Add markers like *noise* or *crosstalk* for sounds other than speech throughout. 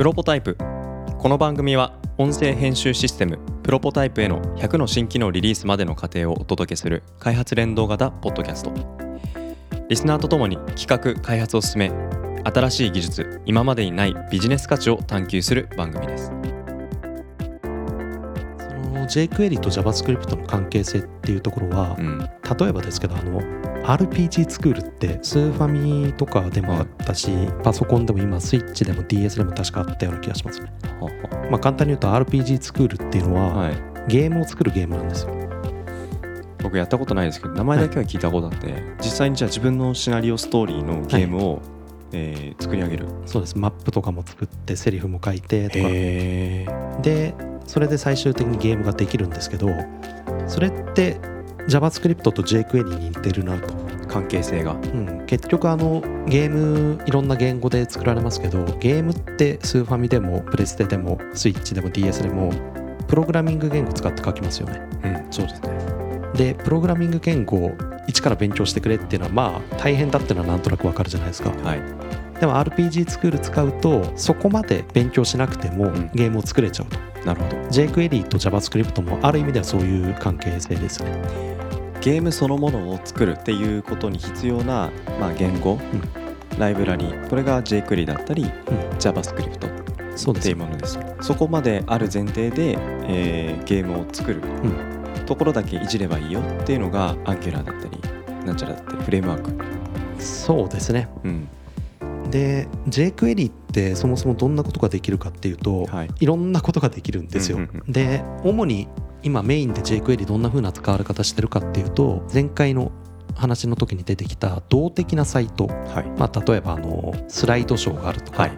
プロポタイプ。この番組は音声編集システムプロポタイプへの100の新機能リリースまでの過程をお届けする開発連動型ポッドキャスト。リスナーとともに企画開発を進め新しい技術今までにないビジネス価値を探求する番組です。jQuery と JavaScript の関係性っていうところは、うん。例えばですけどあの RPG スクールってスーファミとかでもあったし、パソコンでも今スイッチでも DS でも確かあったような気がしますね。まあ簡単に言うと RPG スクールっていうのは、はい。ゲームを作るゲームなんですよ。僕やったことないですけど名前だけは聞いたことあって、実際にじゃあ自分のシナリオストーリーのゲームを、えー作り上げる。そうです。マップとかも作ってセリフも書いてとか。でそれで最終的にゲームができるんですけどそれって JavaScript と jQuery に似てるなと。関係性が。うん、結局あのゲームいろんな言語で作られますけどゲームってスーファミでもプレステでもスイッチでも DS でもプログラミング言語使って書きますよね。うん。そうですね。でプログラミング言語を一から勉強してくれっていうのはまあ大変だっていうのはなんとなくわかるじゃないですか。はい。でも RPG スクール使うとそこまで勉強しなくてもん。ゲームを作れちゃうと、なるほど。jQuery と JavaScript もある意味ではそういう関係性ですね。ゲームそのものを作るっていうことに必要な、まあ、言語、ライブラリこれが jQuery だったり、JavaScript っていそうものです。そこまである前提で、えーゲームを作る、ところだけいじればいいよっていうのが Angular だったりなんちゃらだったりフレームワーク、そうですね。うん。で jQuery ってそもそもどんなことができるかっていうと、はい。い、ろんなことができるんですよ。うんうんで主に今メインで jQuery どんな風な使われ方してるかっていうと前回の話の時に出てきた動的なサイト、はい。まあ、例えばあのスライドショーがあるとか、はい。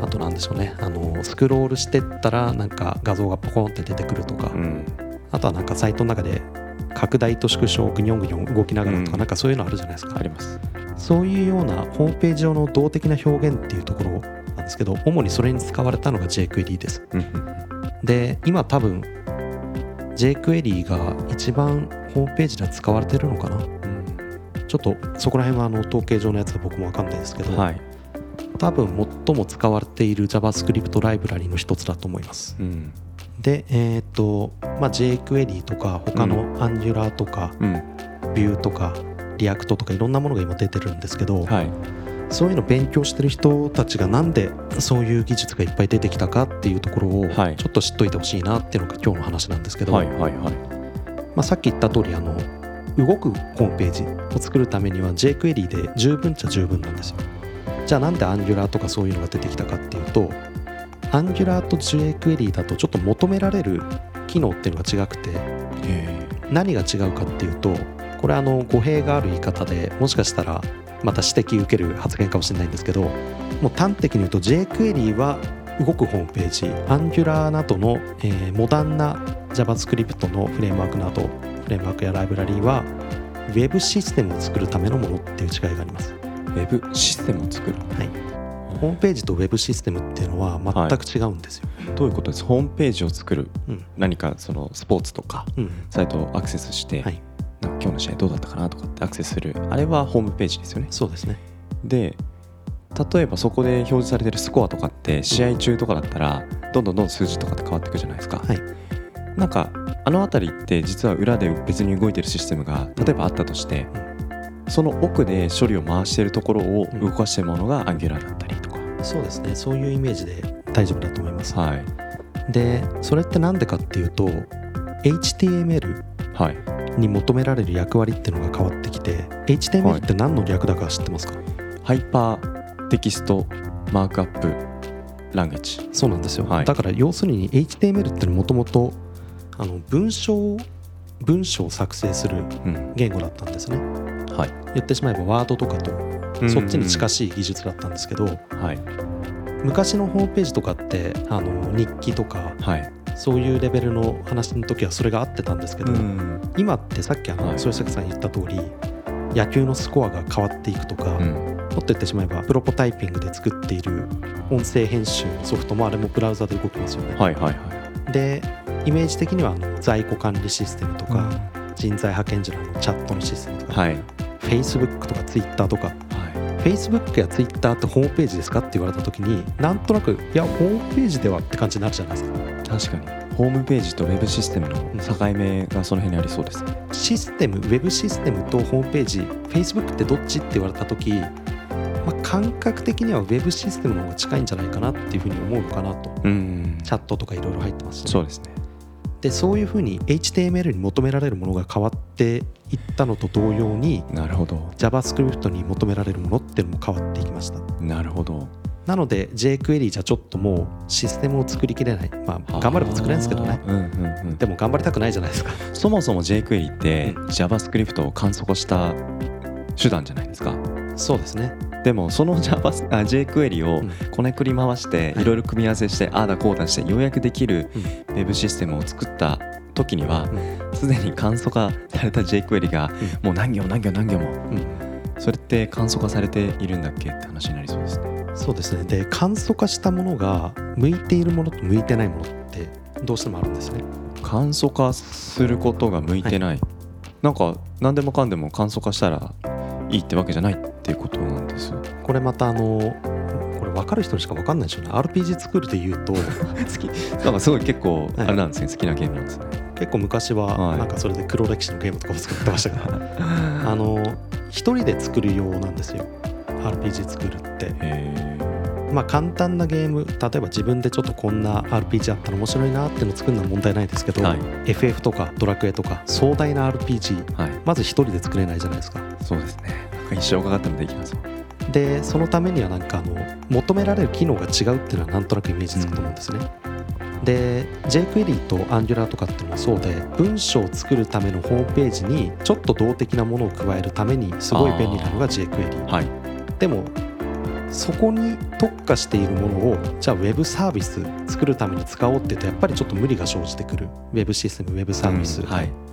あとなんでしょうね。あのスクロールしてったらなんか画像がポコンって出てくるとか、うん。あとはなんかサイトの中で拡大と縮小グニョングニョン動きながらとか、うん。なんかそういうのあるじゃないですか。あります。そういうようなホームページ上の動的な表現っていうところなんですけど主にそれに使われたのが jQuery です。うんうんで今多分 jQuery が一番ホームページでは使われてるのかな。ちょっとそこら辺はあの統計上のやつは僕も分かんないですけど、はい、多分最も使われている JavaScript ライブラリの一つだと思います。うんでえっ、と、まあ、jQuery とか他の Angular とかうん、Vue とか React とかいろんなものが今出てるんですけど、はい。そういうの勉強してる人たちがなんでそういう技術がいっぱい出てきたかっていうところをちょはいっと知っといてほしいなっていうのが今日の話なんですけど、はいはいはい。まあ、さっき言った通りあの動くホームページを作るためには jQuery で十分っちゃ十分なんですよ。じゃあなんで Angular とかそういうのが出てきたかっていうと Angular と jQuery だとちょっと求められる機能っていうのが違くてへ何が違うかっていうとこれあの語弊がある言い方でもしかしたらまた指摘受ける発言かもしれないんですけどもう端的に言うと jQuery は動くホームページ Angular などの、えーモダンな JavaScript のフレームワークなどフレームワークやライブラリーは Web システムを作るためのものっていう違いがあります、ーウェブシステムを作る。はい、ホームページと Web システムっていうのは全く違うんですよ、どういうことです？ホームページを作るうん。何かそのスポーツとかうん。サイトをアクセスして、はい。なんか今日の試合どうだったかなとかってアクセスするあれはホームページですよね。そうですね。で例えばそこで表示されてるスコアとかって試合中とかだったらどんどんどんどん数字とかって変わっていくじゃないですか、はい。なんかあの辺りって実は裏で別に動いてるシステムが例えばあったとして、その奥で処理を回しているところを動かしているものが Angular だったりとか、そうですね。そういうイメージで大丈夫だと思います。はい。でそれって何でかっていうと HTML はい。に求められる役割っていうのが変わってきて HTML って何の略だか知ってますか、 Hypertext Markup Language そうなんですよ、はい。だから要するに HTML ってもともと文章文章を作成するうん。言語だったんですね。はい。言ってしまえばワードとかとそっちに近ししい技術だったんですけどいはい。昔のホームページとかってあの日記とかはい。そういうレベルの話の時はそれが合ってたんですけど、うん今ってさっきあのはい。添坂さん言った通り野球のスコアが変わっていくとか、うん。もっと言ってしまえばプロポタイピングで作っている音声編集のソフトもあれもブラウザで動きますよね。はいはいはい。でイメージ的にはあの在庫管理システムとか、人材派遣時のチャットのシステムとか、はい。Facebook とか Twitter とかはい Facebook や Twitter ってホームページですかって言われた時になんとなくいやホームページではって感じになるじゃないですか。確かに。ホームページとウェブシステムの境目がその辺にありそうです。ねシステムウェブシステムとホームページ Facebook ってどっちって言われた時、まあ、感覚的にはウェブシステムの方が近いんじゃないかなっていうふうに思うのかなと。うん。チャットとかいろいろ入ってますしね、そうですねでそういうふうに HTML に求められるものが変わっていったのと同様になるほど。JavaScript に求められるものっていうのも変わっていきました。なるほど。なので jQuery じゃちょっともうシステムを作りきれない。まあ頑張れば作れるんですけどね。うんうんうん。でも頑張りたくないじゃないですか。そもそも jQuery ってう JavaScript を簡素化した手段じゃないですか。そうですねでもその Java *laughs* あ jQuery をうん。こねくり回してはい。いろいろ組み合わせしてああだこうだしてようやくできるうん。ウェブシステムを作った時にはうん。すでに簡素化された jQuery がもう何行何行何行もうん。それって簡素化されているんだっけって話になりそうですね。そうですね。で簡素化したものが向いているものと向いてないものってどうしてもあるんですね。簡素化することが向いてない、なんか何でもかんでも簡素化したらいいってわけじゃないっていうことなんです。これまたあのこれ分かる人にしか分かんないでしょうね。RPG 作るで言うと *laughs* 好き。なんかすごい結構はい。あれなんですね、好きなゲームなんですね結構昔ははい。なんかそれで黒歴史のゲームとかも作ってましたけど *laughs* あの一人で作るようなんですよ。RPG 作るって。へまあ簡単なゲーム例えば自分でちょっとこんな RPG あったら面白いなっていうのを作るのは問題ないですけど、はい。FF とかドラクエとか壮大な RPG えはい。まず一人で作れないじゃないですか。そうですね一生かかってもできます。でそのためにはなんかあの求められる機能が違うっていうのはなんとなくイメージつくと思うんですね、で jQuery と Angular とかっていうのもそうで文章を作るためのホームページにちょっと動的なものを加えるためにすごい便利なのが jQuery はい。でもそこに特化しているものをじゃあウェブサービス作るために使おうって言うとやっぱりちょっと無理が生じてくる。ウェブシステムウェブサービス、うんはい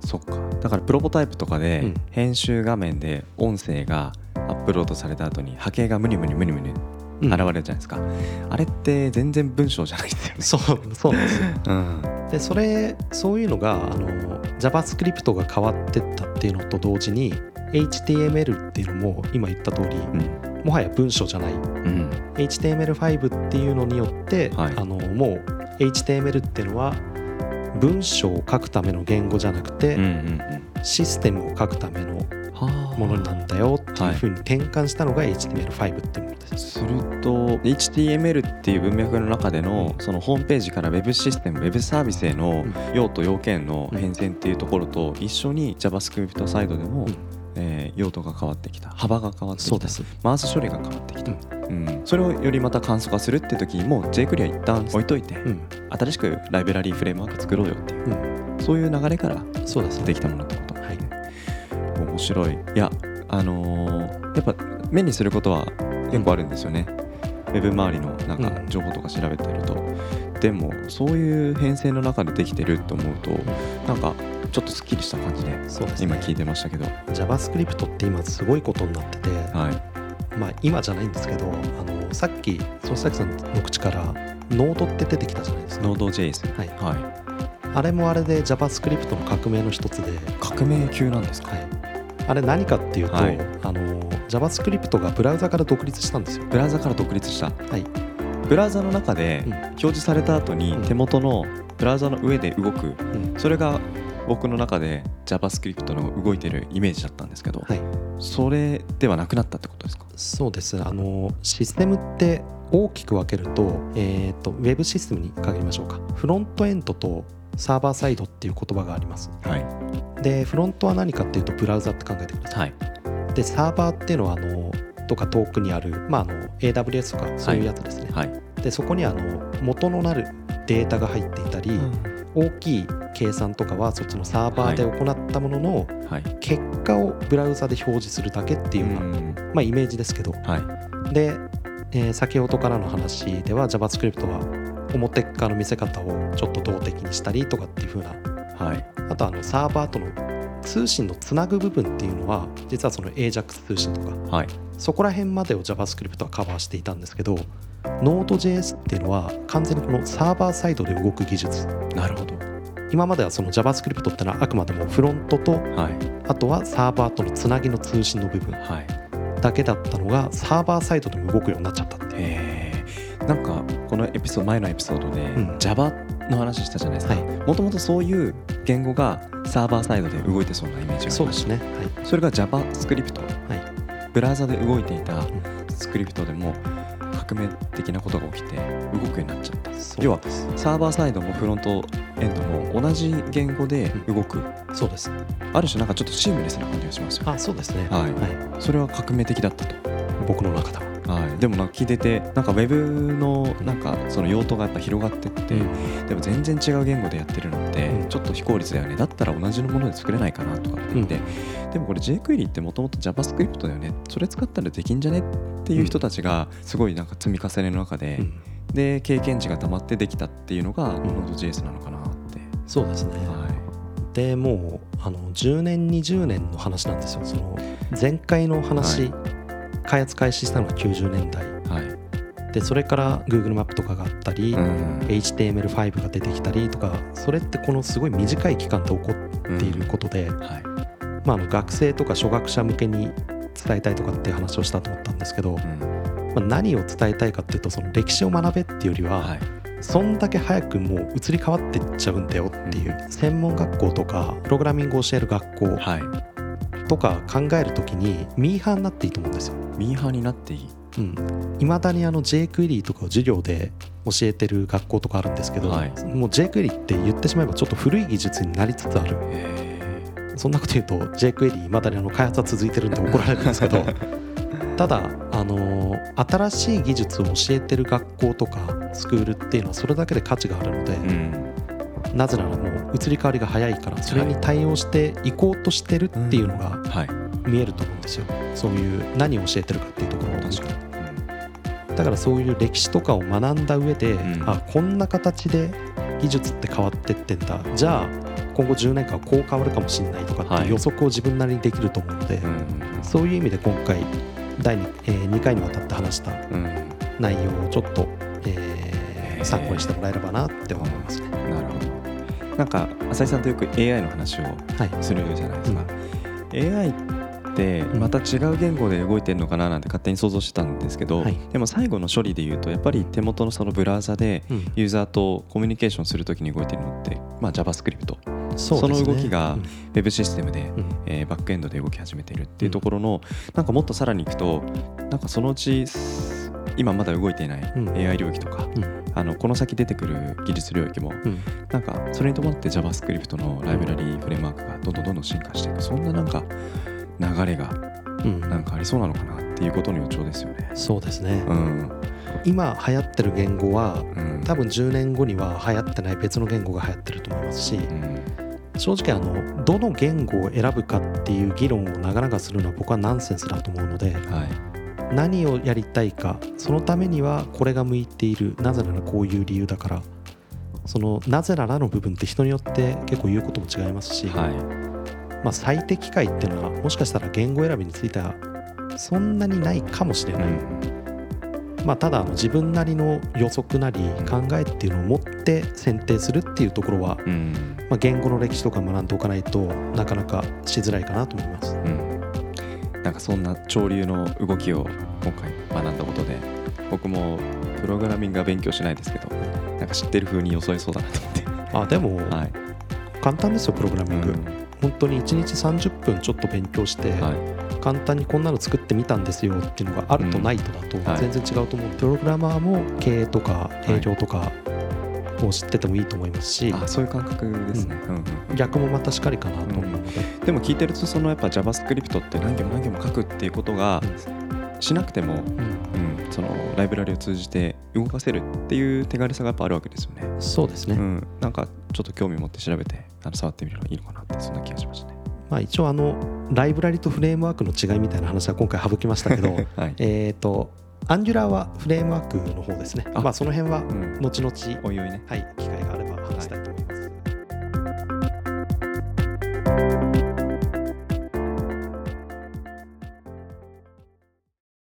そっか。だからプロポタイプとかでうん。編集画面で音声がアップロードされた後に波形がムニムニムニムニうん。現れるじゃないですか、あれって全然文章じゃないですよね。そうそうなんですよ。*laughs* うん。でそれそういうのがあの JavaScript が変わってったっていうのと同時に HTML っていうのも今言った通りうん。もはや文章じゃない。うん。HTML5 っていうのによって、はい。あのもう HTML っていうのは文章を書くための言語じゃなくて、システムを書くためのはあ。ものになんだよっていうふうに転換したのが HTML5 っていうものです。すると HTML っていう文脈の中でのそのホームページから Web システム Web サービスへのうん。用途要件の変遷っていうところと一緒に JavaScript サイドでも、うん。えー用途が変わってきた。幅が変わってきた。そうです。マウス処理が変わってきた、ううん。それをよりまた簡素化するって時にもう jQuery は一旦置いといて、うん、新しくライブラリーフレームワーク作ろうよっていううん、そういう流れからそうですね。できたものってこと。はい。面白い。いやあのーやっぱ目にすることは結構あるんですよね、ウェブ周りのなんかうん。情報とか調べてると、でもそういう編成の中でできてると思うとなんかちょっとすっきりした感じで。今聞いてましたけど、JavaScript って今すごいことになってて、はい、まあ今じゃないんですけど、あのさっき曽崎さんの口からノードって出てきたじゃないですか。Node.js はい。はあれもあれで JavaScript の革命の一つで、い革命級なんですか、はい。あれ何かっていうと、はいあの JavaScript がブラウザから独立したんですよ。ブラウザから独立したはい。ブラウザの中でうん表示された後にうん手元のブラウザの上で動くうんそれが僕の中で JavaScript の動いてるイメージだったんですけど、はい。それではなくなったってことですか？そうです。あのシステムって大きく分けると,、えー、とウェブシステムに限りましょうか。フロントエンドとサーバーサイドっていう言葉があります。はい。でフロントは何かっていうとブラウザって考えてください。はい。でサーバーっていうのはあのとか遠くにある、まあ、あの AWS とかそういうやつですね、はい、でそこにあの元のなるデータが入っていたり、大きい計算とかはそっちのサーバーで行ったもののはい。結果をブラウザで表示するだけっていうような、ん。まあ、イメージですけど。はい。で、えー先ほどからの話では JavaScript は表側の見せ方をちょっと動的にしたりとかっていう風な。はい。あとあのサーバーとの通信のつなぐ部分っていうのは実はその AJAX 通信とか。はい。そこら辺までを JavaScript はカバーしていたんですけど Node.js っていうのは完全にこのサーバーサイドで動く技術。なるほど今まではその JavaScript ってのはあくまでもフロントとはい。あとはサーバーとのつなぎの通信の部分。はい。だけだったのがサーバーサイドでも動くようになっちゃったってなんかこのエピソード前のエピソードでうん。Java の話したじゃないですか。はい。もともとそういう言語がサーバーサイドで動いてそうなイメージがありました。そうですね。それが JavaScript はい、はいブラウザで動いていたスクリプトでも革命的なことが起きて動くようになっちゃった。要はサーバーサイドもフロントエンドも同じ言語で動く。そうです。ある種なんかちょっとシームレスな感じがしますよね。あそうですね。はい。はい、それは革命的だったと。僕の中では。はい、でもなんか聞いててなんかウェブのなんかその用途がやっぱ広がってって、でも全然違う言語でやってるのってうん。ちょっと非効率だよね。だったら同じもので作れないかなとかって言って、でもこれ jQuery ってもともと JavaScript だよね。それ使ったらできんじゃねっていう人たちがすごいなんか積み重ねの中で、うんで経験値がたまってできたっていうのが Node.js なのかなって、そうですね、はでもうあの10年20年の話なんですよ。その前回の話、開発開始したのが90年代。いはい。でそれから Google マップとかがあったり、うん。HTML5 が出てきたりとかそれってこのすごい短い期間で起こっていることで、はい。まあ、あの学生とか初学者向けに伝えたいとかっていう話をしたと思ったんですけど、うんまあ、何を伝えたいかっていうとその歴史を学べっていうよりは、はい。そんだけ早くもう移り変わっていっちゃうんだよっていう、専門学校とかプログラミングを教える学校はい。とか考えるときにミーハーになっていいと思うんですよ。ミーハーになっていい？うん、未だにあの JQuery とかを授業で教えてる学校とかあるんですけど、はい。もう JQuery って言ってしまえばちょっと古い技術になりつつある。へそんなこと言うと JQuery 未だにあの開発は続いてるんで怒られるんですけど。*laughs* ただ、あのー新しい技術を教えてる学校とかスクールっていうのはそれだけで価値があるので、うん。なぜならもう移り変わりが早いからそれに対応していこうとしてるっていうのがはい。見えると思うんですよ。そういう何を教えてるかっていうところを確かに、だからそういう歴史とかを学んだ上で、うん。あこんな形で技術って変わってってんだ。じゃあ今後10年間はこう変わるかもしれないとかってはい。いう予測を自分なりにできると思うので、うん。そういう意味で今回第 2,、え2回にわたって話したうん。うん内容をちょっと、えー参考にしてもらえればなって思いますね。なるほど。なんか浅井さんとよく AI の話をはい、するじゃないですか、AI ってまた違う言語で動いてるのかななんて勝手に想像してたんですけど、はい。でも最後の処理で言うとやっぱり手元のそのブラウザでうん。ユーザーとコミュニケーションするときに動いてるのって、まあ、JavaScript その動きがうん。Web システムで、うん。えーバックエンドで動き始めているっていうところの、なんかもっとさらにいくとなんかそのうち今まだ動いていないうん。AI 領域とか、うん。あのこの先出てくる技術領域もうん。なんかそれに伴って JavaScript のライブラリーフレームワークがどんどんどんどん進化していく。そんななんか流れがうん。なんかありそうなのかなっていうことの予兆ですよね。そうですね、うん。今流行ってる言語はうん。多分10年後には流行ってない別の言語が流行ってると思いますしうん正直あのどの言語を選ぶかっていう議論を長々するのは僕はナンセンスだと思うのではい。何をやりたいかそのためにはこれが向いているなぜならこういう理由だからそのなぜならの部分って人によって結構言うことも違いますし、はい。まあ、最適解っていうのはもしかしたら言語選びについてはそんなにないかもしれない、うんまあ、ただ自分なりの予測なり考えっていうのを持って選定するっていうところは、うん。まあ、言語の歴史とか学んでおかないとなかなかしづらいかなと思います。うん。なんかそんな潮流の動きを今回学んだことで僕もプログラミングは勉強しないですけどなんか知ってる風に装えそうだなと思って。あでもはい。簡単ですよプログラミング、うん。本当に1日30分ちょっと勉強して、はい簡単にこんなの作ってみたんですよっていうのがあるとないとだとはい。全然違うと思う、プログラマーも経営とか営業とかを知っててもいいと思いますし、あそういう感覚ですね、うん。うん逆もまたしかりかなと思うので、でも聞いてるとそのやっぱ JavaScript って何行も何行も書くっていうことがしなくても、うん。うん、そのライブラリを通じて動かせるっていう手軽さがやっぱあるわけですよね。そうですね、うん、なんかちょっと興味持って調べてあの触ってみるのがいいのかなってそんな気がしましたね。まあ、一応あのライブラリとフレームワークの違いみたいな話は今回省きましたけど *laughs* はい。えっとアンギュラーはフレームワークの方ですね。あ。まあその辺はうん、後々おいおいね。はい機会があれば話したいと思います、